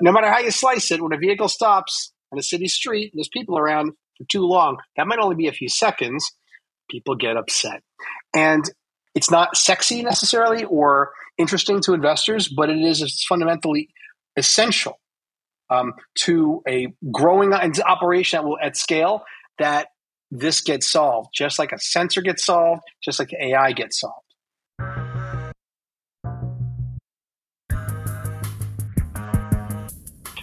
No matter how you slice it, when a vehicle stops on a city street and there's people around for too long, that might only be a few seconds, people get upset. And it's not sexy necessarily or interesting to investors, but it is fundamentally essential um, to a growing operation that will, at scale that this gets solved, just like a sensor gets solved, just like AI gets solved.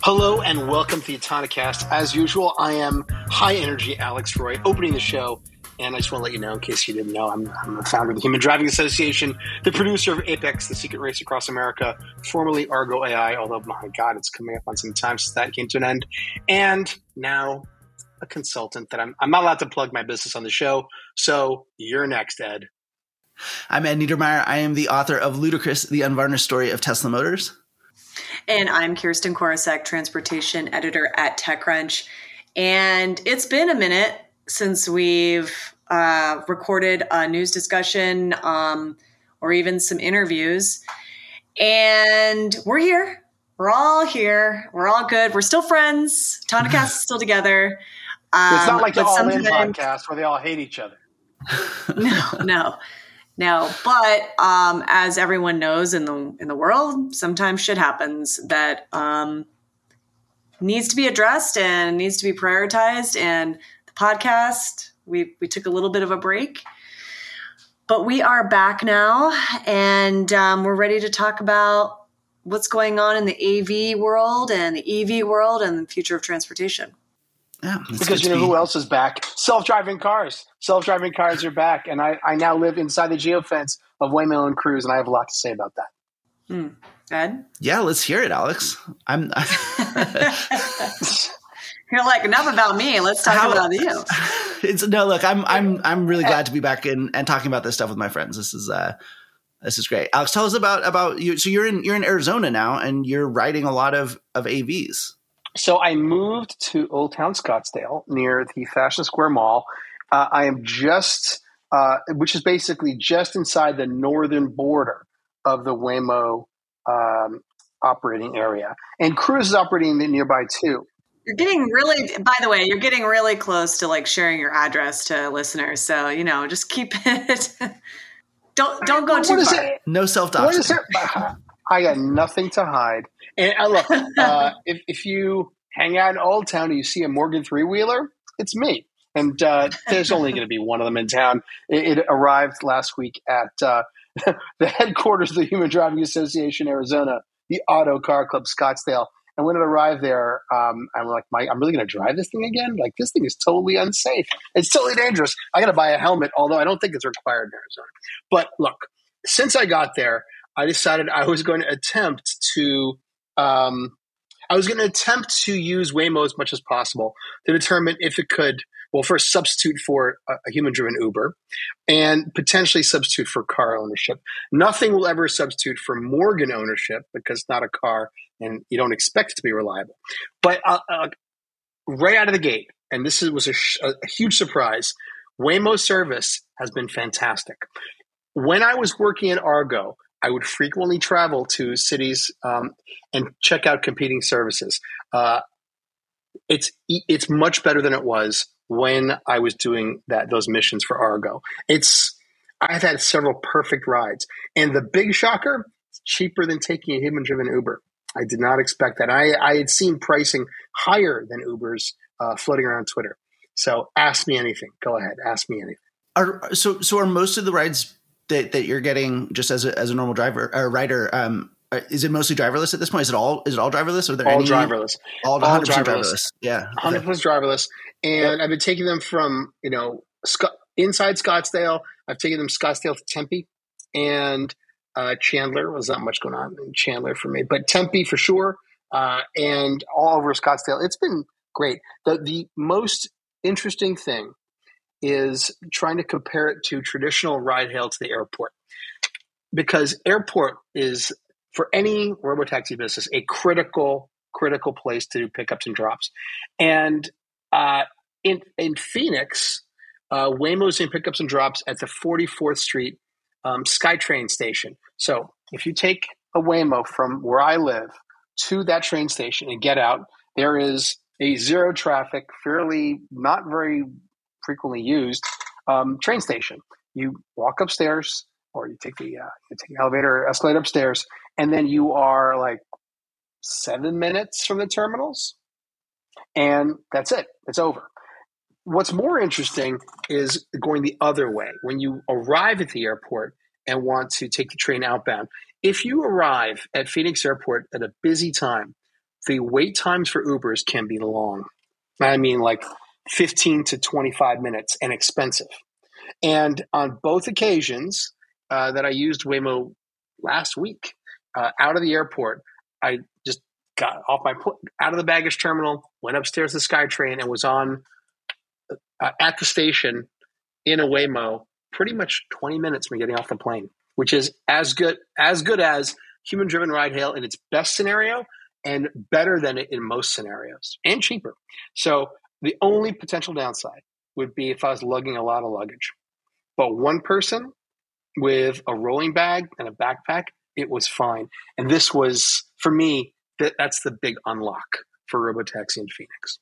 Hello and welcome to the Autonocast. As usual, I am high energy Alex Roy, opening the show. And I just want to let you know, in case you didn't know, I'm, I'm the founder of the Human Driving Association, the producer of Apex, the secret race across America, formerly Argo AI, although, my God, it's coming up on some time since that came to an end. And now a consultant that I'm, I'm not allowed to plug my business on the show. So you're next, Ed. I'm Ed Niedermeyer. I am the author of Ludicrous, the unvarnished story of Tesla Motors. And I'm Kirsten Korosek, transportation editor at TechCrunch. And it's been a minute since we've uh, recorded a news discussion um, or even some interviews. And we're here. We're all here. We're all good. We're still friends. Autonocast is still together. Um, it's not um, like the All In podcast where they all hate each other. no, no. No, but um, as everyone knows in the in the world, sometimes shit happens that um, needs to be addressed and needs to be prioritized. And the podcast, we we took a little bit of a break, but we are back now, and um, we're ready to talk about what's going on in the AV world and the EV world and the future of transportation. Yeah, because you know who else is back? Self-driving cars. Self-driving cars are back, and I, I now live inside the geofence of Waymo and Cruise, and I have a lot to say about that. Hmm. Ed? Yeah, let's hear it, Alex. I'm. You're like enough about me. Let's talk How, about you. It's no look. I'm I'm I'm really glad to be back in and talking about this stuff with my friends. This is uh this is great. Alex, tell us about about you. So you're in you're in Arizona now, and you're writing a lot of of AVs. So I moved to Old Town Scottsdale near the Fashion Square Mall. Uh, I am just, uh, which is basically just inside the northern border of the Waymo um, operating area, and Cruise is operating nearby too. You're getting really, by the way, you're getting really close to like sharing your address to listeners. So you know, just keep it. don't don't go too far. It? No self doxing. I got nothing to hide. And uh, look, uh, if, if you hang out in Old Town and you see a Morgan three wheeler, it's me. And uh, there's only going to be one of them in town. It, it arrived last week at uh, the headquarters of the Human Driving Association, Arizona, the Auto Car Club, Scottsdale. And when it arrived there, um, I'm like, My, I'm really going to drive this thing again? Like, this thing is totally unsafe. It's totally dangerous. I got to buy a helmet, although I don't think it's required in Arizona. But look, since I got there, I decided I was going to attempt to um, I was going to attempt to use Waymo as much as possible to determine if it could, well, first substitute for a, a human driven Uber and potentially substitute for car ownership. Nothing will ever substitute for Morgan ownership because it's not a car and you don't expect it to be reliable. But uh, uh, right out of the gate, and this was a, sh- a huge surprise, Waymo service has been fantastic. When I was working at Argo, I would frequently travel to cities um, and check out competing services. Uh, it's it's much better than it was when I was doing that those missions for Argo. It's I've had several perfect rides, and the big shocker, cheaper than taking a human driven Uber. I did not expect that. I, I had seen pricing higher than Uber's uh, floating around Twitter. So ask me anything. Go ahead, ask me anything. Are so so are most of the rides that, that you're getting just as a, as a normal driver or rider um, uh, is it mostly driverless at this point? Is it all is it all driverless? Or are there all any, driverless? All, all driverless. driverless. Yeah, hundred okay. percent driverless. And yep. I've been taking them from you know Sc- inside Scottsdale. I've taken them Scottsdale to Tempe, and uh, Chandler was not much going on in Chandler for me, but Tempe for sure, uh, and all over Scottsdale. It's been great. The the most interesting thing is trying to compare it to traditional ride hail to the airport. Because airport is, for any robotaxi business, a critical, critical place to do pickups and drops. And uh, in, in Phoenix, uh, Waymo's doing pickups and drops at the 44th Street um, SkyTrain station. So if you take a Waymo from where I live to that train station and get out, there is a zero traffic, fairly not very frequently used um, train station. You walk upstairs, or you take the uh, you take the elevator, escalator upstairs, and then you are like seven minutes from the terminals, and that's it. It's over. What's more interesting is going the other way. When you arrive at the airport and want to take the train outbound, if you arrive at Phoenix Airport at a busy time, the wait times for Ubers can be long. I mean, like 15 to 25 minutes and expensive. And on both occasions uh, that I used Waymo last week, uh, out of the airport, I just got off my out of the baggage terminal, went upstairs to SkyTrain, and was on uh, at the station in a Waymo pretty much 20 minutes from getting off the plane, which is as good as good as human driven ride hail in its best scenario and better than it in most scenarios and cheaper. So the only potential downside would be if I was lugging a lot of luggage. But one person with a rolling bag and a backpack, it was fine. And this was, for me, that, that's the big unlock for Robotaxi in Phoenix.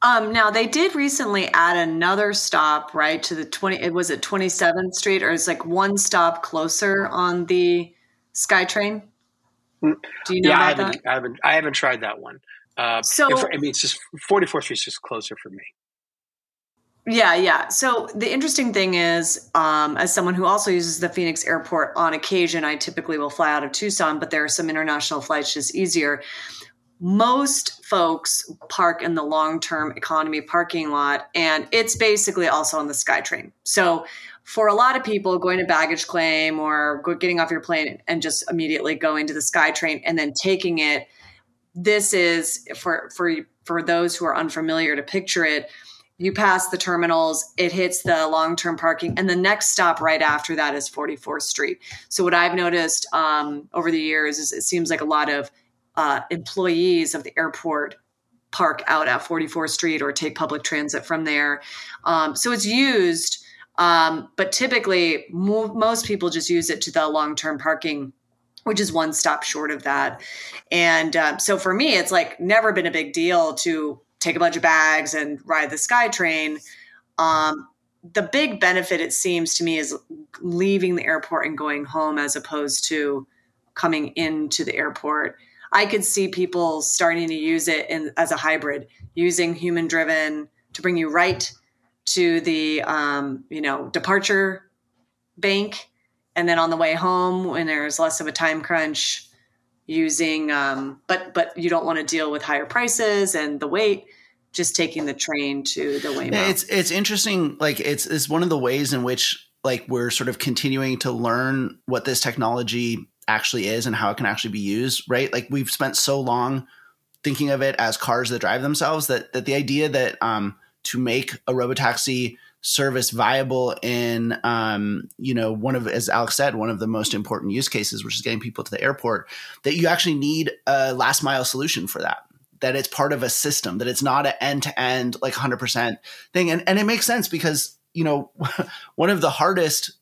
Um, now they did recently add another stop right to the twenty. It was at Twenty Seventh Street, or it's like one stop closer on the SkyTrain. Mm. Do you know yeah, I haven't, I haven't. I haven't tried that one. Uh, so for, I mean, it's just Forty Fourth Street is just closer for me. Yeah, yeah. So the interesting thing is, um, as someone who also uses the Phoenix airport on occasion, I typically will fly out of Tucson, but there are some international flights just easier. Most folks park in the long term economy parking lot, and it's basically also on the SkyTrain. So for a lot of people, going to baggage claim or getting off your plane and just immediately going to the SkyTrain and then taking it, this is for for for those who are unfamiliar to picture it you pass the terminals, it hits the long term parking, and the next stop right after that is 44th Street. So, what I've noticed um, over the years is it seems like a lot of uh, employees of the airport park out at 44th Street or take public transit from there. Um, so, it's used, um, but typically, mo- most people just use it to the long term parking which is one stop short of that. And uh, so for me, it's like never been a big deal to take a bunch of bags and ride the SkyTrain. Um, the big benefit, it seems to me, is leaving the airport and going home as opposed to coming into the airport. I could see people starting to use it in, as a hybrid, using human driven to bring you right to the um, you know departure bank, and then on the way home when there's less of a time crunch, using um, but but you don't want to deal with higher prices and the wait just taking the train to the Waymo. It's it's interesting. Like it's it's one of the ways in which like we're sort of continuing to learn what this technology actually is and how it can actually be used. Right? Like we've spent so long thinking of it as cars that drive themselves that that the idea that um, to make a robotaxi service viable in um, you know one of as alex said one of the most important use cases which is getting people to the airport that you actually need a last mile solution for that that it's part of a system that it's not an end to end like 100% thing and and it makes sense because you know one of the hardest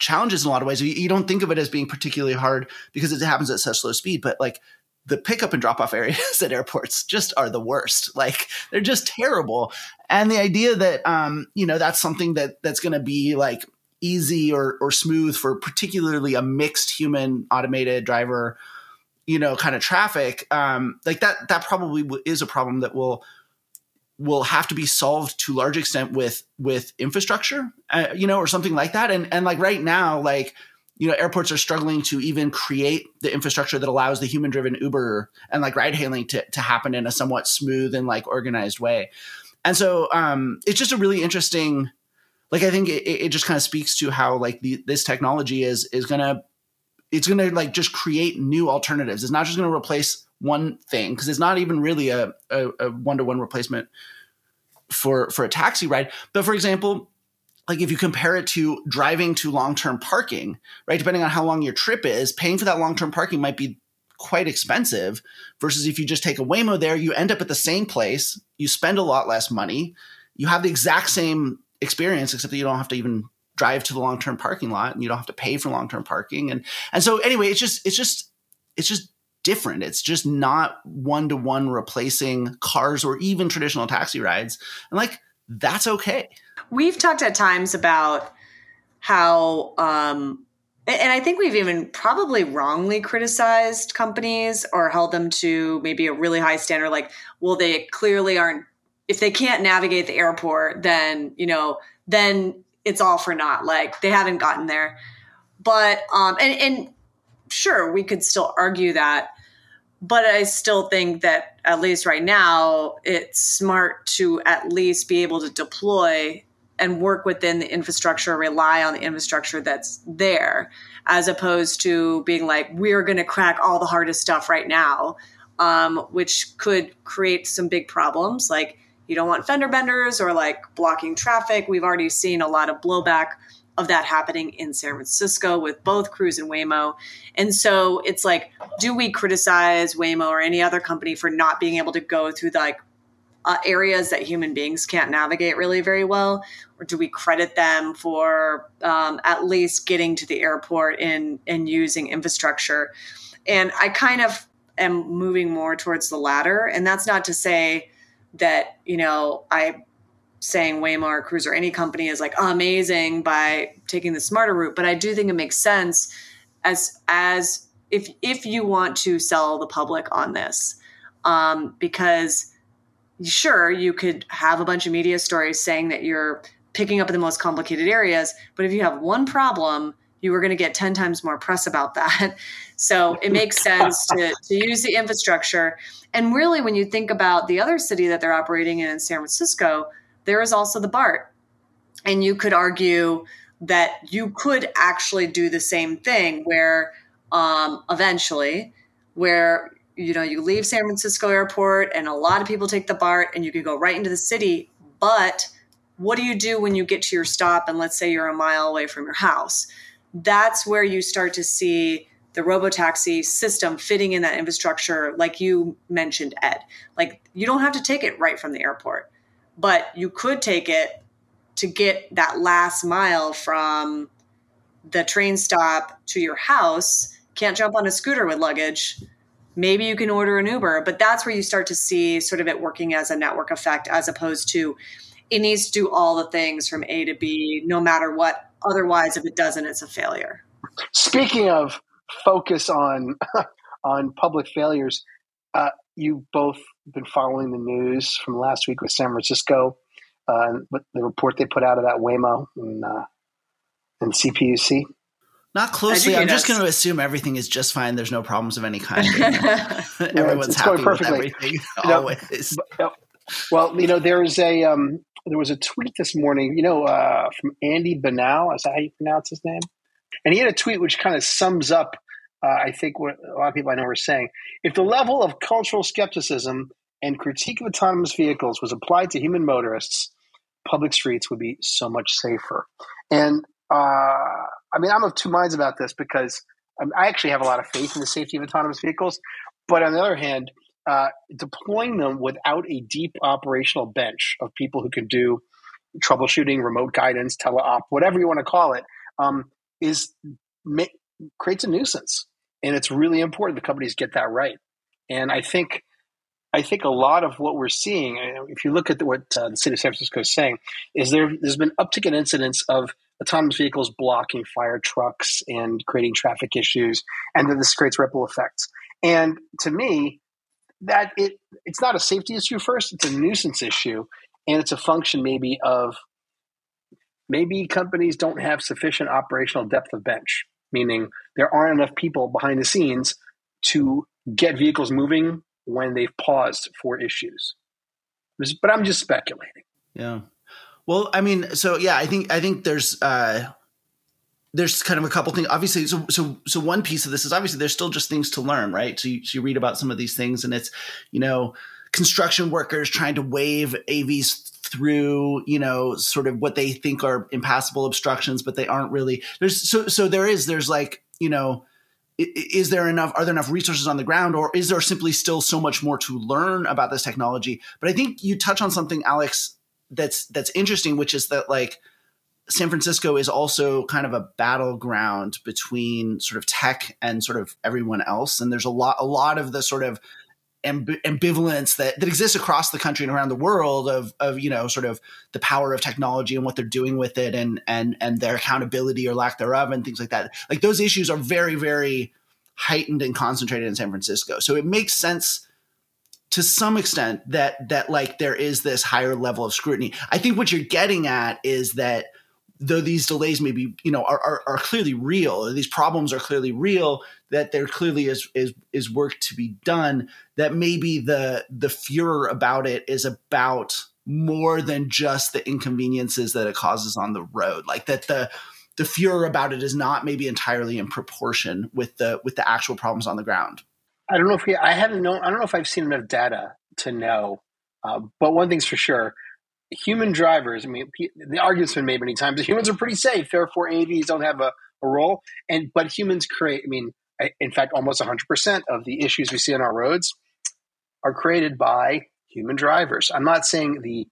challenges in a lot of ways you, you don't think of it as being particularly hard because it happens at such low speed but like the pickup and drop off areas at airports just are the worst. Like they're just terrible. And the idea that um, you know, that's something that that's going to be like easy or or smooth for particularly a mixed human automated driver, you know, kind of traffic, um, like that that probably is a problem that will will have to be solved to large extent with with infrastructure, uh, you know, or something like that. And and like right now, like you know airports are struggling to even create the infrastructure that allows the human driven uber and like ride hailing to, to happen in a somewhat smooth and like organized way and so um, it's just a really interesting like i think it, it just kind of speaks to how like the, this technology is is gonna it's gonna like just create new alternatives it's not just gonna replace one thing because it's not even really a, a, a one-to-one replacement for for a taxi ride but for example like if you compare it to driving to long-term parking, right? Depending on how long your trip is, paying for that long-term parking might be quite expensive versus if you just take a Waymo there, you end up at the same place, you spend a lot less money, you have the exact same experience except that you don't have to even drive to the long-term parking lot and you don't have to pay for long-term parking and and so anyway, it's just it's just it's just different. It's just not one to one replacing cars or even traditional taxi rides. And like, that's okay. We've talked at times about how, um, and I think we've even probably wrongly criticized companies or held them to maybe a really high standard. Like, well, they clearly aren't, if they can't navigate the airport, then, you know, then it's all for naught. Like, they haven't gotten there. But, um, and, and sure, we could still argue that. But I still think that, at least right now, it's smart to at least be able to deploy and work within the infrastructure, rely on the infrastructure that's there, as opposed to being like, we're going to crack all the hardest stuff right now, um, which could create some big problems. Like, you don't want fender benders or like blocking traffic. We've already seen a lot of blowback of that happening in San Francisco with both Cruise and Waymo. And so it's like, do we criticize Waymo or any other company for not being able to go through the, like uh, areas that human beings can't navigate really very well, or do we credit them for um, at least getting to the airport and and using infrastructure? And I kind of am moving more towards the latter, and that's not to say that you know I saying Waymo or Cruise or any company is like amazing by taking the smarter route, but I do think it makes sense as as if if you want to sell the public on this, um, because sure you could have a bunch of media stories saying that you're picking up the most complicated areas, but if you have one problem, you are going to get 10 times more press about that. So it makes sense to, to use the infrastructure. And really, when you think about the other city that they're operating in in San Francisco, there is also the BART. And you could argue that you could actually do the same thing where um, eventually, where you know you leave San Francisco airport and a lot of people take the BART and you could go right into the city, but what do you do when you get to your stop and let's say you're a mile away from your house? That's where you start to see the robotaxi system fitting in that infrastructure, like you mentioned, Ed. Like you don't have to take it right from the airport but you could take it to get that last mile from the train stop to your house. Can't jump on a scooter with luggage. Maybe you can order an Uber, but that's where you start to see sort of it working as a network effect as opposed to it needs to do all the things from A to B, no matter what. Otherwise, if it doesn't, it's a failure. Speaking of focus on on public failures, uh, you both been following the news from last week with San Francisco, uh, the report they put out about Waymo and, uh, and CPUC. Not closely. I'm just going to assume everything is just fine. There's no problems of any kind. Everyone's it's happy with everything. always. But, well, you know, there is a um, there was a tweet this morning. You know, uh, from Andy Banal. Is that how you pronounce his name? And he had a tweet which kind of sums up uh, I think what a lot of people I know are saying. If the level of cultural skepticism and critique of autonomous vehicles was applied to human motorists, public streets would be so much safer. And uh, I mean, I'm of two minds about this because I actually have a lot of faith in the safety of autonomous vehicles. But on the other hand, uh, deploying them without a deep operational bench of people who can do troubleshooting, remote guidance, teleop, whatever you want to call it, um, is ma- creates a nuisance and it's really important the companies get that right. And I think I think a lot of what we're seeing, if you look at the, what uh, the city of San Francisco is saying, is there there's been uptick in incidents of autonomous vehicles blocking fire trucks and creating traffic issues, and then this creates ripple effects. And to me, that it it's not a safety issue first; it's a nuisance issue, and it's a function maybe of maybe companies don't have sufficient operational depth of bench meaning there aren't enough people behind the scenes to get vehicles moving when they've paused for issues. But I'm just speculating. Yeah. Well, I mean, so yeah, I think I think there's uh there's kind of a couple things. Obviously, so so so one piece of this is obviously there's still just things to learn, right? So you, so you read about some of these things, and it's you know construction workers trying to wave AVs through, you know, sort of what they think are impassable obstructions, but they aren't really. There's so so there is there's like you know is there enough are there enough resources on the ground or is there simply still so much more to learn about this technology but i think you touch on something alex that's that's interesting which is that like San Francisco is also kind of a battleground between sort of tech and sort of everyone else. And there's a lot, a lot of the sort of amb- ambivalence that, that exists across the country and around the world of, of, you know, sort of the power of technology and what they're doing with it and, and, and their accountability or lack thereof and things like that. Like those issues are very, very heightened and concentrated in San Francisco. So it makes sense to some extent that that like there is this higher level of scrutiny. I think what you're getting at is that though these delays may be you know are, are, are clearly real, these problems are clearly real, that there clearly is is is work to be done. That maybe the the furor about it is about more than just the inconveniences that it causes on the road. Like that the the furor about it is not maybe entirely in proportion with the with the actual problems on the ground. I don't know if we, I haven't known, I don't know if I've seen enough data to know. Uh, but one thing's for sure human drivers, I mean, the argument's been made many times humans are pretty safe, therefore AVs don't have a, a role. And But humans create, I mean, in fact, almost 100% of the issues we see on our roads are created by human drivers. I'm not saying the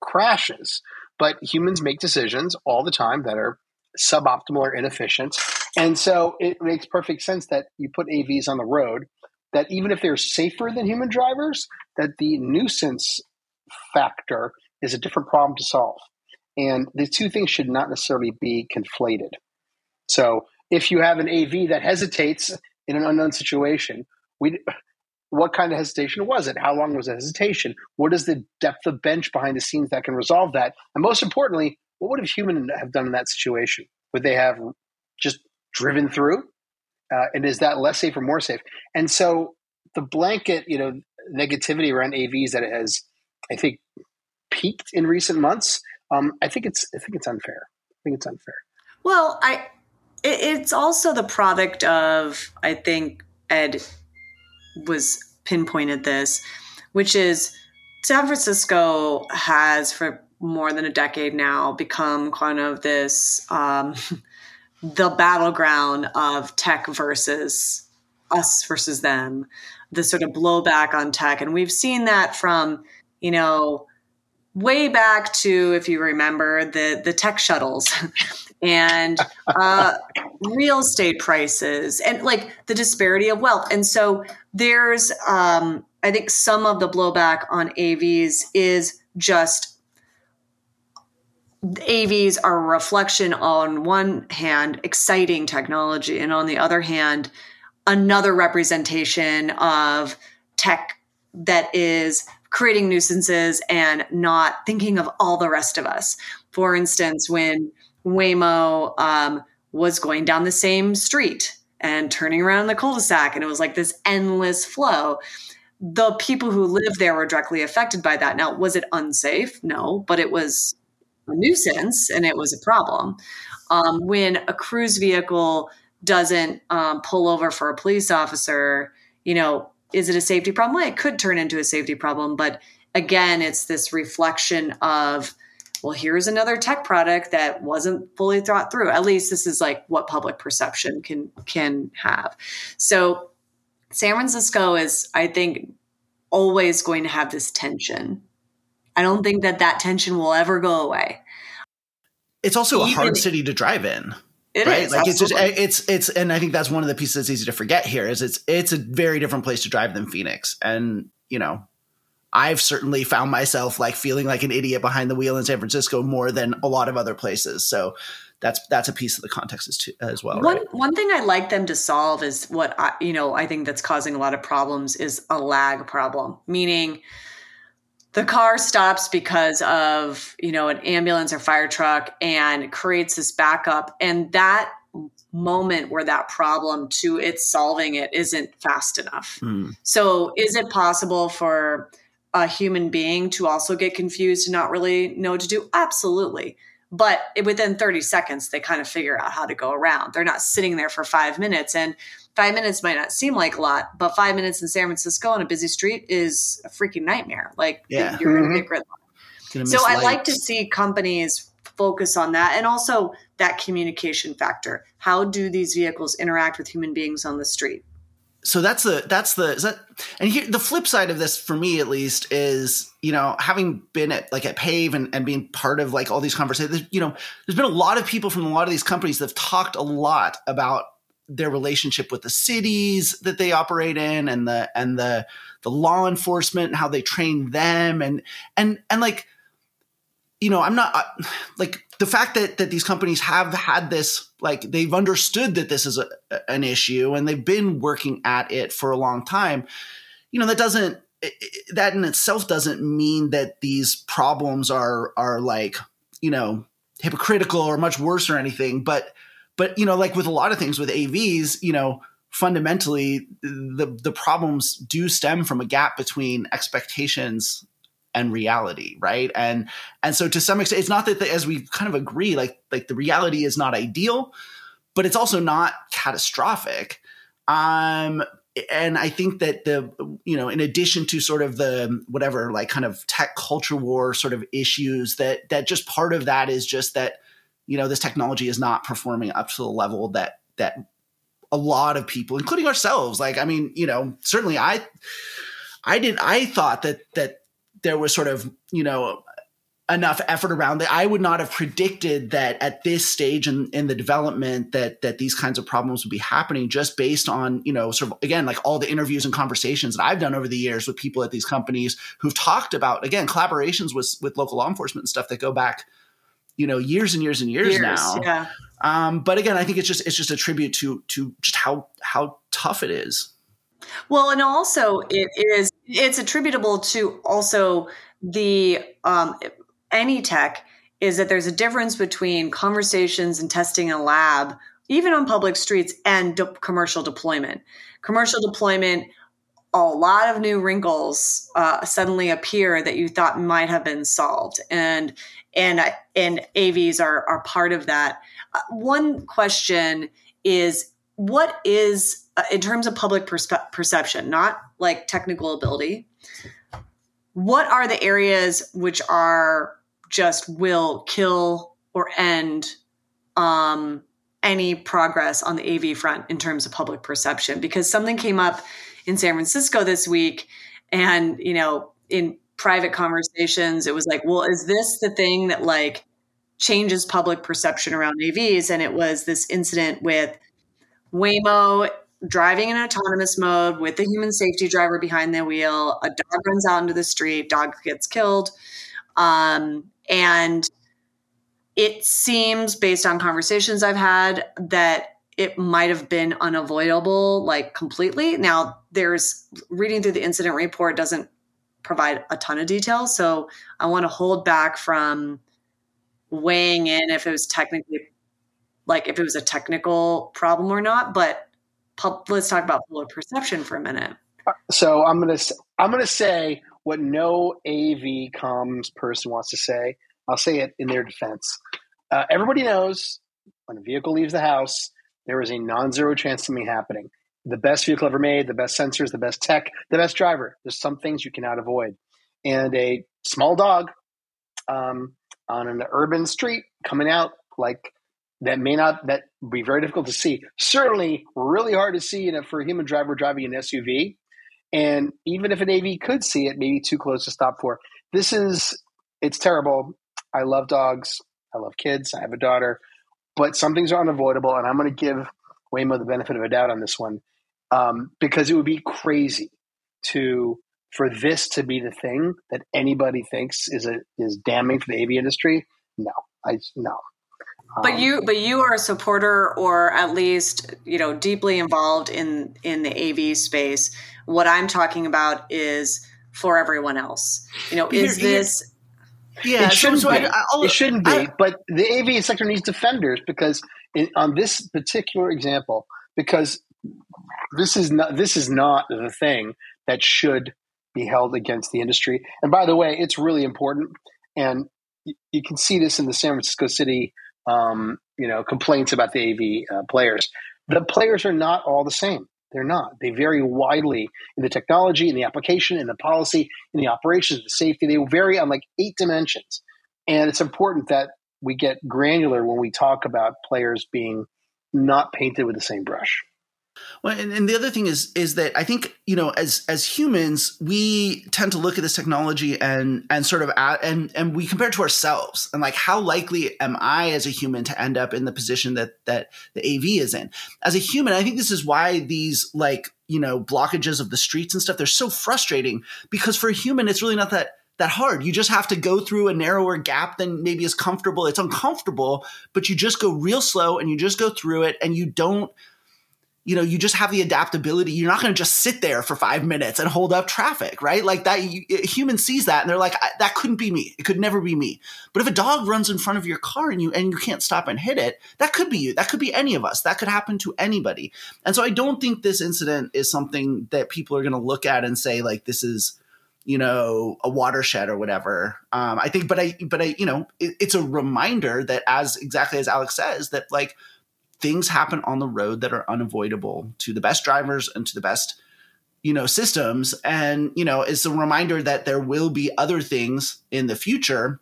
crashes, but humans make decisions all the time that are suboptimal or inefficient. And so it makes perfect sense that you put AVs on the road that even if they're safer than human drivers, that the nuisance factor is a different problem to solve. And the two things should not necessarily be conflated. So if you have an AV that hesitates in an unknown situation, we what kind of hesitation was it? How long was the hesitation? What is the depth of bench behind the scenes that can resolve that? And most importantly, what would a human have done in that situation? Would they have just driven through? Uh, and is that less safe or more safe? And so the blanket, you know, negativity around AVs that it has, I think, peaked in recent months. Um, I think it's I think it's unfair. I think it's unfair. Well, I it, it's also the product of I think Ed was pinpointed this, which is San Francisco has for more than a decade now become kind of this um, the battleground of tech versus us versus them, the sort of blowback on tech. And we've seen that from, you know, way back to, if you remember, the, the tech shuttles and uh, real estate prices and like the disparity of wealth. And so there's, um, I think some of the blowback on AVs is just AVs are a reflection on one hand, exciting technology, and on the other hand, another representation of tech that is creating nuisances and not thinking of all the rest of us. For instance, when Waymo um, was going down the same street and turning around the cul-de-sac, and it was like this endless flow. The people who lived there were directly affected by that. Now, was it unsafe? No, but it was a nuisance and it was a problem. Um, when a cruise vehicle doesn't um, pull over for a police officer, you know, is it a safety problem? Well, it could turn into a safety problem, but again, it's this reflection of, well, here's another tech product that wasn't fully thought through. At least this is like what public perception can can have. So San Francisco is, I think, always going to have this tension I don't think that that tension will ever go away. It's also Even, a hard city to drive in. It right? is, like absolutely. it's just eh, it's it's and I think that's one of the pieces that's easy to forget here is it's it's a very different place to drive than Phoenix. And, you know, I've certainly found myself like feeling like an idiot behind the wheel in San Francisco more than a lot of other places. So that's that's a piece of the context as, too, as well. One right? one thing I'd like them to solve is what I, you know I think that's causing a lot of problems is a lag problem, meaning the car stops because of you know an ambulance or fire truck and creates this backup. And that moment where that problem to its solving it isn't fast enough. Mm. so is it possible for a human being to also get confused and not really know what to do? Absolutely. But within 30 seconds they kind of figure out how to go around. They're not sitting there for five minutes. And five minutes might not seem like a lot, but five minutes in San Francisco on a busy street is a freaking nightmare. Like yeah. you're mm-hmm. going to get gridlock. So I'd like to see companies focus on that and also that communication factor. How do these vehicles interact with human beings on the street? so that's the that's the is that and here the flip side of this for me at least is you know having been at like at PAVE and, and being part of like all these conversations you know there's been a lot of people from a lot of these companies that have talked a lot about their relationship with the cities that they operate in and the and the the law enforcement and how they train them and and and like you know i'm not like the fact that that these companies have had this like they've understood that this is a, an issue and they've been working at it for a long time you know that doesn't that in itself doesn't mean that these problems are are like you know hypocritical or much worse or anything but but you know like with a lot of things with avs you know fundamentally the the problems do stem from a gap between expectations and reality right? And and so to some extent it's not that the, as we kind of agree like like the reality is not ideal but it's also not catastrophic. Um and i think that the you know in addition to sort of the whatever like kind of tech culture war sort of issues that that just part of that is just that you know this technology is not performing up to the level that that a lot of people including ourselves like i mean you know certainly i i did i thought that that there was sort of you know enough effort around that I would not have predicted that at this stage in, in the development that that these kinds of problems would be happening just based on, you know, sort of again, like all the interviews and conversations that I've done over the years with people at these companies who've talked about again, collaborations with with local law enforcement and stuff that go back, you know, years and years and years, years now. Yeah. Um, but again, I think it's just it's just a tribute to to just how how tough it is. Well, and also it is it's attributable to also the um, any tech is that there's a difference between conversations and testing in a lab, even on public streets, and de- commercial deployment. Commercial deployment, a lot of new wrinkles uh, suddenly appear that you thought might have been solved, and and and AVs are are part of that. Uh, one question is what is uh, in terms of public perspe- perception, not like technical ability. What are the areas which are just will kill or end um, any progress on the AV front in terms of public perception? Because something came up in San Francisco this week, and you know, in private conversations, it was like, well, is this the thing that like changes public perception around AVs? And it was this incident with Waymo driving in autonomous mode with the human safety driver behind the wheel. A dog runs out into the street, dog gets killed. Um, and it seems, based on conversations I've had, that it might have been unavoidable, like completely. Now, there's reading through the incident report doesn't provide a ton of details. So I want to hold back from weighing in if it was technically like if it was a technical problem or not. But pub, let's talk about public perception for a minute. So I'm gonna I'm gonna say what no AV comms person wants to say. I'll say it in their defense. Uh, everybody knows when a vehicle leaves the house, there is a non-zero chance of something happening. The best vehicle ever made, the best sensors, the best tech, the best driver. There's some things you cannot avoid. And a small dog um, on an urban street coming out like that may not that be very difficult to see. Certainly, really hard to see in a, for a human driver driving an SUV. And even if an AV could see it, maybe too close to stop for. This is it's terrible. I love dogs. I love kids. I have a daughter, but some things are unavoidable, and I'm going to give Waymo the benefit of a doubt on this one um, because it would be crazy to for this to be the thing that anybody thinks is a is damning for the AV industry. No, I no. But um, you, but you are a supporter, or at least you know deeply involved in in the AV space. What I'm talking about is for everyone else. You know, is this? Yeah, it shouldn't so be. I, it shouldn't be. I, but the AV sector needs defenders because in, on this particular example, because this is not this is not the thing that should be held against the industry. And by the way, it's really important, and you can see this in the San Francisco City um, you know, complaints about the AV uh, players. The players are not all the same. They're not. They vary widely in the technology, in the application, in the policy, in the operations, the safety. They vary on like eight dimensions. And it's important that we get granular when we talk about players being not painted with the same brush. Well, and, and, the other thing is is that I think you know as as humans we tend to look at this technology and and sort of at, and and we compare it to ourselves and like how likely am I as a human to end up in the position that that the AV is in as a human I think this is why these like you know blockages of the streets and stuff they're so frustrating because for a human it's really not that that hard. You just have to go through a narrower gap than maybe is comfortable. It's uncomfortable, but you just go real slow and you just go through it and you don't you know, you just have the adaptability. You're not going to just sit there for five minutes and hold up traffic, right? Like that, you, a human sees that and they're like, that couldn't be me. It could never be me. But if a dog runs in front of your car and you and you can't stop and hit it, that could be you. That could be any of us. That could happen to anybody. And so I don't think this incident is something that people are going to look at and say like, this is, you know, a watershed or whatever. Um, I think, but I, but I, you know, it, it's a reminder that as exactly as Alex says, that like things happen on the road that are unavoidable to the best drivers and to the best you know systems. And you know it's a reminder that there will be other things in the future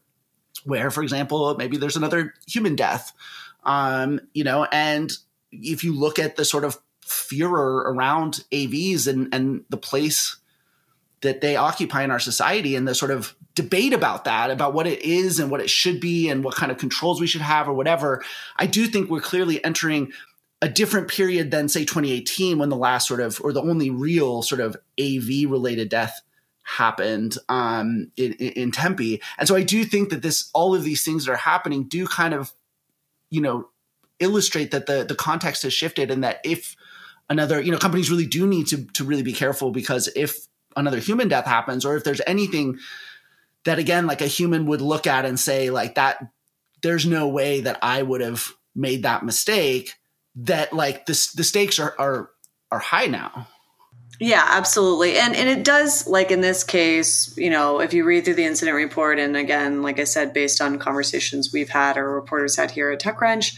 where for example maybe there's another human death. Um you know and if you look at the sort of furor around avs and and the place that they occupy in our society and the sort of debate about that, about what it is and what it should be and what kind of controls we should have or whatever, I do think we're clearly entering a different period than say 2018 when the last sort of or the only real sort of AV related death happened um, in, in Tempe. And so I do think that this all of these things that are happening do kind of you know illustrate that the the context has shifted and that if another you know companies really do need to to really be careful because if another human death happens or if there's anything that again like a human would look at and say like that there's no way that i would have made that mistake that like the, the stakes are are are high now. Yeah absolutely. And and it does like in this case you know if you read through the incident report and again like i said based on conversations we've had or reporters had here at TechCrunch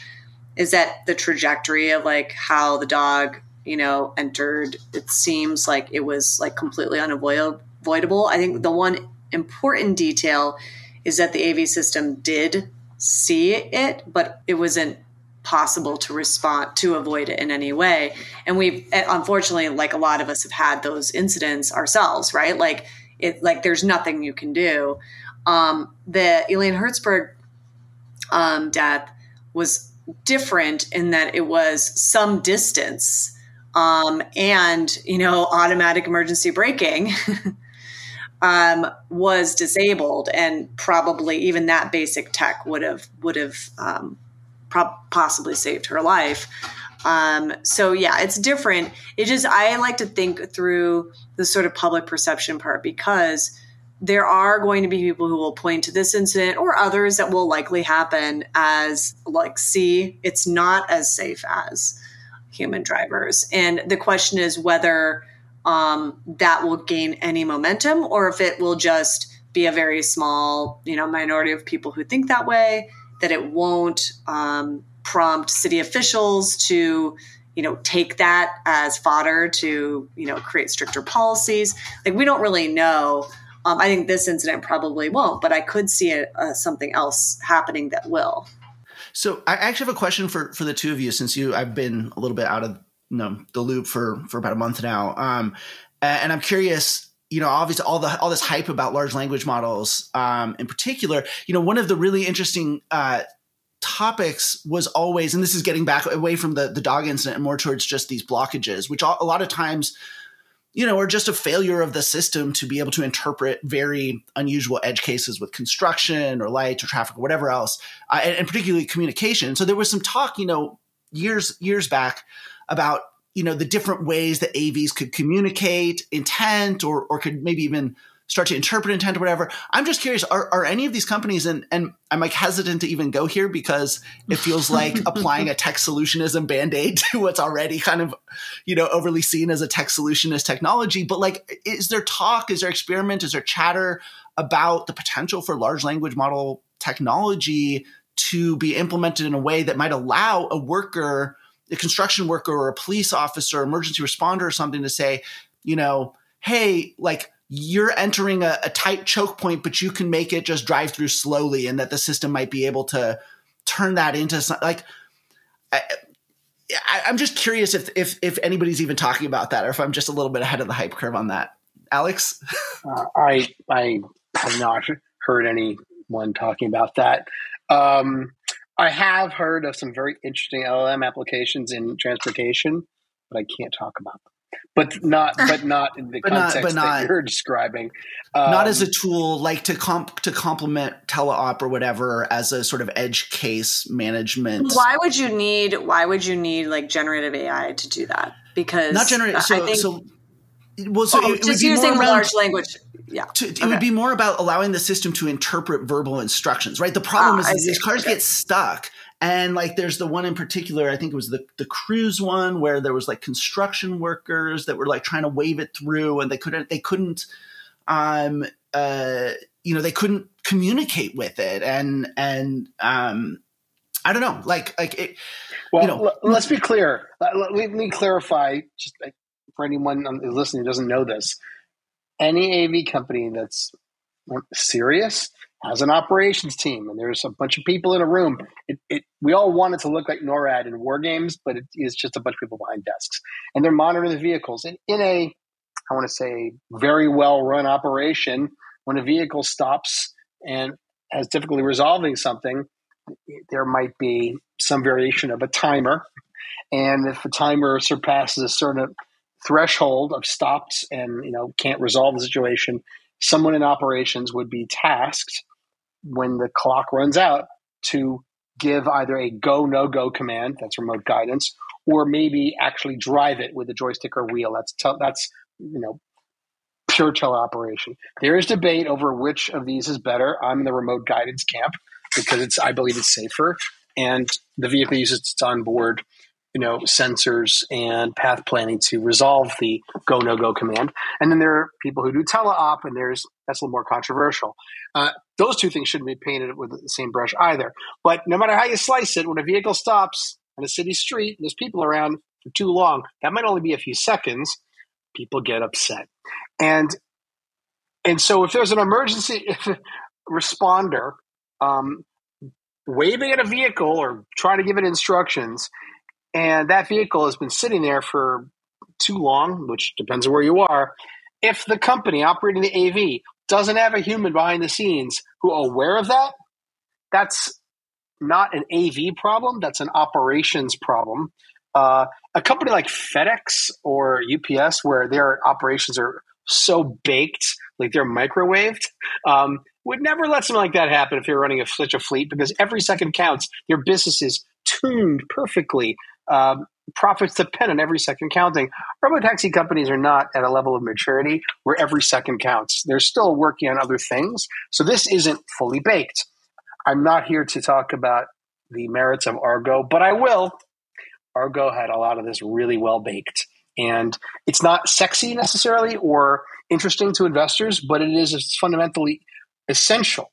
is that the trajectory of like how the dog you know entered it seems like it was like completely unavoidable i think the one important detail is that the AV system did see it, but it wasn't possible to respond to avoid it in any way. And we've unfortunately, like a lot of us have had those incidents ourselves, right? Like it, like there's nothing you can do. Um, the Elaine Herzberg um, death was different in that it was some distance um, and you know automatic emergency braking um, was disabled, and probably even that basic tech would have would have um, pro- possibly saved her life. Um, so yeah, it's different. It just I like to think through the sort of public perception part because there are going to be people who will point to this incident or others that will likely happen as like see it's not as safe as human drivers and the question is whether um, that will gain any momentum or if it will just be a very small you know minority of people who think that way that it won't um, prompt city officials to you know take that as fodder to you know create stricter policies. Like we don't really know. Um, i think this incident probably won't but i could see it, uh, something else happening that will. So i actually have a question for for the two of you since you i've been a little bit out of you know the loop for for about a month now. Um, and I'm curious you know obviously all the all this hype about large language models um, in particular you know one of the really interesting uh, topics was always and this is getting back away from the the dog incident and more towards just these blockages which a lot of times you know are just a failure of the system to be able to interpret very unusual edge cases with construction or light or traffic or whatever else uh, and, and particularly communication so there was some talk you know years years back about you know the different ways that AVs could communicate intent or or could maybe even start to interpret intent or whatever. I'm just curious, are, are any of these companies and and I'm like hesitant to even go here because it feels like applying a tech solutionism band-aid to what's already kind of, you know, overly seen as a tech solutionist technology. But like, is there talk, is there experiment, is there chatter about the potential for large language model technology to be implemented in a way that might allow a worker a construction worker or a police officer, emergency responder or something to say, you know, hey, like you're entering a, a, tight choke point, but you can make it just drive through slowly, and that the system might be able to turn that into some, like. I, am just curious if if if anybody's even talking about that, or if I'm just a little bit ahead of the hype curve on that. Alex, uh, I I have not heard anyone talking about that. Um, I have heard of some very interesting LLM applications in transportation, but I can't talk about them but not but not in the but context not, that not, you're describing. Um, not as a tool like to comp to complement teleop or whatever as a sort of edge case management. Why would you need why would you need like generative AI to do that? Because not generative. So, think, so well, so oh, it, just using large language. Yeah, to, it okay. would be more about allowing the system to interpret verbal instructions, right? The problem ah, is these cars okay. get stuck and like there's the one in particular, I think it was the the cruise one where there was like construction workers that were like trying to wave it through and they couldn't they couldn't um uh you know they couldn't communicate with it and and um I don't know like like it well you know, l- let's be clear let, let me clarify just for anyone listening who doesn't know this any AV company that's serious has an operations team and there's a bunch of people in a room. It, it, we all want it to look like NORAD in war games, but it is just a bunch of people behind desks. And they're monitoring the vehicles. And in a, I want to say, very well run operation, when a vehicle stops and has difficulty resolving something, there might be some variation of a timer. And if the timer surpasses a certain threshold of stops and you know can't resolve the situation, someone in operations would be tasked when the clock runs out to give either a go no go command that's remote guidance or maybe actually drive it with a joystick or wheel. That's te- that's you know pure teleoperation. There is debate over which of these is better. I'm in the remote guidance camp because it's i believe it's safer and the vehicle uses its onboard you know sensors and path planning to resolve the go no go command. And then there are people who do teleop and there's that's a little more controversial. Uh, those two things shouldn't be painted with the same brush either. But no matter how you slice it when a vehicle stops on a city street and there's people around for too long that might only be a few seconds people get upset. And and so if there's an emergency responder um, waving at a vehicle or trying to give it instructions and that vehicle has been sitting there for too long, which depends on where you are. If the company operating the AV doesn't have a human behind the scenes who are aware of that, that's not an AV problem. That's an operations problem. Uh, a company like FedEx or UPS, where their operations are so baked, like they're microwaved, um, would never let something like that happen if you're running a, such a fleet because every second counts. Your business is tuned perfectly um, profits depend on every second counting. Robotaxi companies are not at a level of maturity where every second counts. They're still working on other things. So this isn't fully baked. I'm not here to talk about the merits of Argo, but I will. Argo had a lot of this really well baked. And it's not sexy necessarily or interesting to investors, but it is fundamentally essential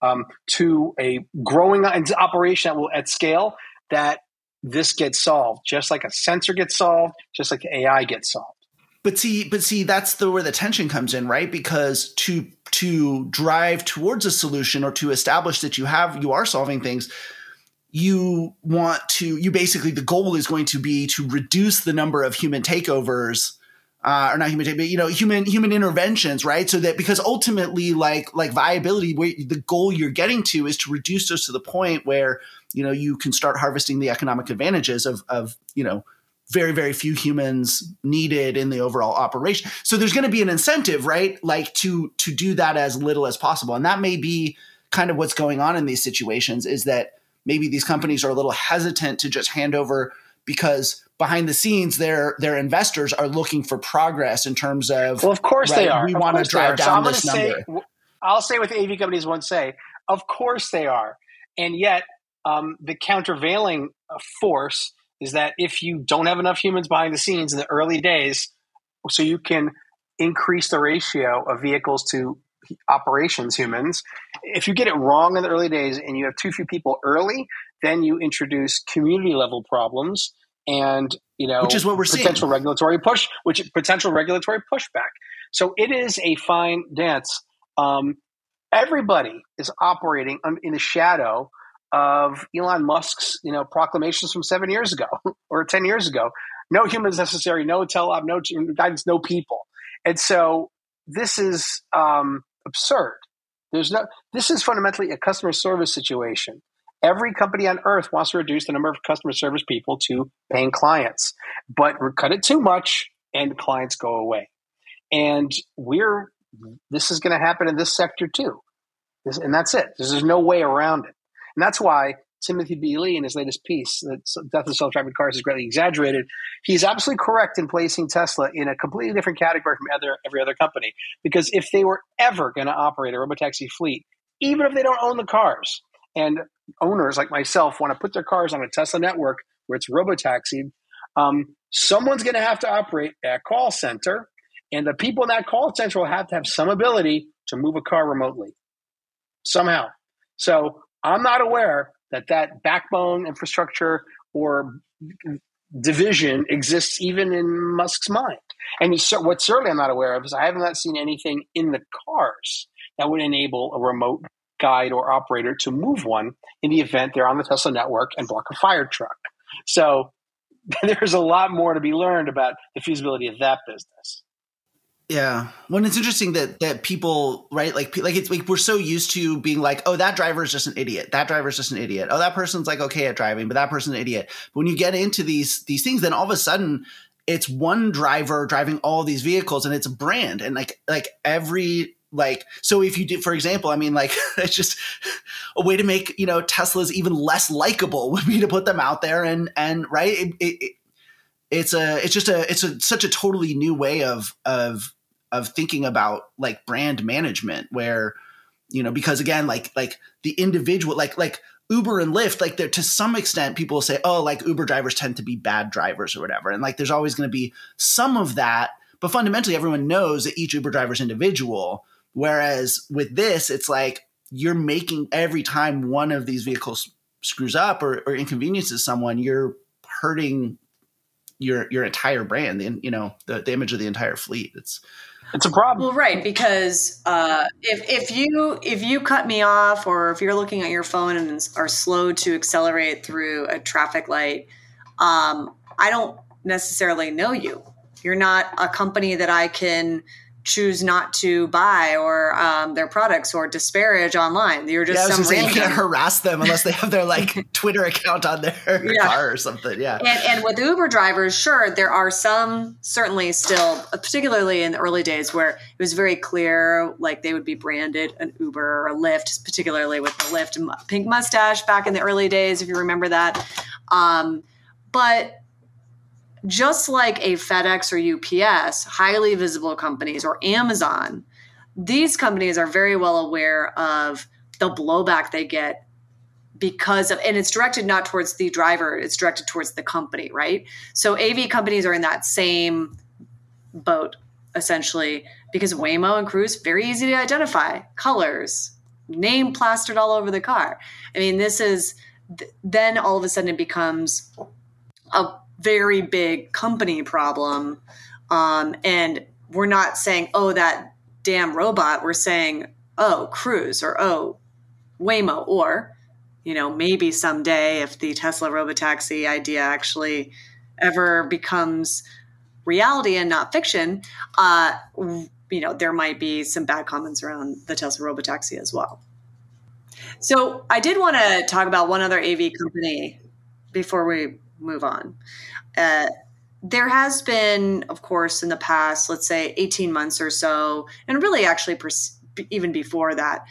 um, to a growing operation that at scale that this gets solved, just like a sensor gets solved, just like AI gets solved. But see, but see, that's the where the tension comes in, right? Because to to drive towards a solution or to establish that you have you are solving things, you want to you basically the goal is going to be to reduce the number of human takeovers uh, or not human, but you know, human human interventions, right? So that because ultimately, like like viability, the goal you're getting to is to reduce those to the point where you know you can start harvesting the economic advantages of of you know very very few humans needed in the overall operation. So there's going to be an incentive, right? Like to to do that as little as possible, and that may be kind of what's going on in these situations. Is that maybe these companies are a little hesitant to just hand over because behind the scenes their their investors are looking for progress in terms of well of course right, they are. we want to drive down so this number. i'll say what the av companies won't say. Of course they are. And yet um, the countervailing uh, force is that if you don't have enough humans behind the scenes in the early days so you can increase the ratio of vehicles to operations humans. If you get it wrong in the early days and you have too few people early then you introduce community level problems and you know which is what we're potential seeing. regulatory push which potential regulatory pushback so it is a fine dance um, everybody is operating in the shadow of Elon Musk's, you know, proclamations from seven years ago or 10 years ago. No humans necessary, no teleop, no guidance, no people. And so this is um, absurd. There's no, this is fundamentally a customer service situation. Every company on earth wants to reduce the number of customer service people to paying clients, but cut it too much and clients go away. And we're, this is going to happen in this sector too. This, and that's it. There's no way around it. And that's why Timothy B. Lee, in his latest piece, that Death of Self-Driving Cars is greatly exaggerated, he's absolutely correct in placing Tesla in a completely different category from other, every other company. Because if they were ever going to operate a robotaxi fleet, even if they don't own the cars, and owners like myself want to put their cars on a Tesla network where it's robotaxied, um, someone's going to have to operate a call center, and the people in that call center will have to have some ability to move a car remotely somehow. So I'm not aware that that backbone infrastructure or division exists even in Musk's mind. And what certainly I'm not aware of is I have not seen anything in the cars that would enable a remote guide or operator to move one in the event they're on the Tesla network and block a fire truck. So there's a lot more to be learned about the feasibility of that business. Yeah. Well, it's interesting that that people, right? Like like it's like we're so used to being like, oh, that driver is just an idiot. That driver is just an idiot. Oh, that person's like okay at driving, but that person's an idiot. But when you get into these these things, then all of a sudden it's one driver driving all these vehicles and it's a brand and like like every like so if you did for example i mean like it's just a way to make you know teslas even less likable would be to put them out there and and right? It, it, it's a it's just a it's a such a totally new way of of of thinking about like brand management where you know because again like like the individual like like uber and lyft like they're to some extent people say oh like uber drivers tend to be bad drivers or whatever. And like there's always going to be some of that but fundamentally everyone knows that each uber driver is individual whereas with this it's like you're making every time one of these vehicles screws up or, or inconveniences someone you're hurting your your entire brand, the you know the, the image of the entire fleet. It's it's a problem. Well, right, because uh, if if you if you cut me off, or if you're looking at your phone and are slow to accelerate through a traffic light, um, I don't necessarily know you. You're not a company that I can choose not to buy or um, their products or disparage online. You're just yeah, some say, you can't harass them unless they have their like Twitter account on their yeah. car or something. Yeah. And, and, with Uber drivers, sure, there are some certainly still, particularly in the early days, where it was very clear, like they would be branded an Uber or a Lyft, particularly with the Lyft pink mustache back in the early days, if you remember that. Um, but just like a FedEx or UPS, highly visible companies, or Amazon, these companies are very well aware of the blowback they get because of, and it's directed not towards the driver, it's directed towards the company, right? So AV companies are in that same boat essentially because Waymo and Cruise very easy to identify, colors, name plastered all over the car. I mean, this is then all of a sudden it becomes a very big company problem. Um, and we're not saying, oh, that damn robot. We're saying, oh, Cruise or oh, Waymo or, you know, maybe someday if the Tesla robotaxi idea actually ever becomes reality and not fiction, uh, you know, there might be some bad comments around the Tesla robotaxi as well. So I did want to talk about one other AV company before we move on. Uh, there has been, of course, in the past, let's say 18 months or so, and really actually pers- even before that,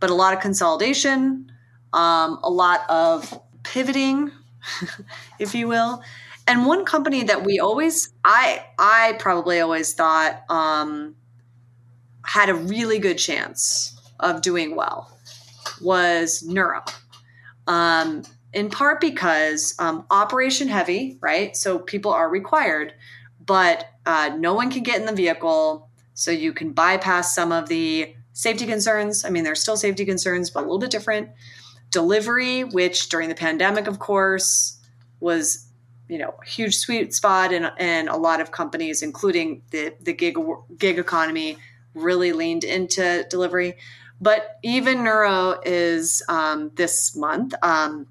but a lot of consolidation, um, a lot of pivoting, if you will. And one company that we always, I, I probably always thought um, had a really good chance of doing well was Nuro. Um, in part because um, operation heavy, right? So people are required, but uh, no one can get in the vehicle. So you can bypass some of the safety concerns. I mean, there's still safety concerns, but a little bit different. Delivery, which during the pandemic, of course, was you know a huge sweet spot, and and a lot of companies, including the the gig gig economy, really leaned into delivery. But even Nuro is um, this month, um,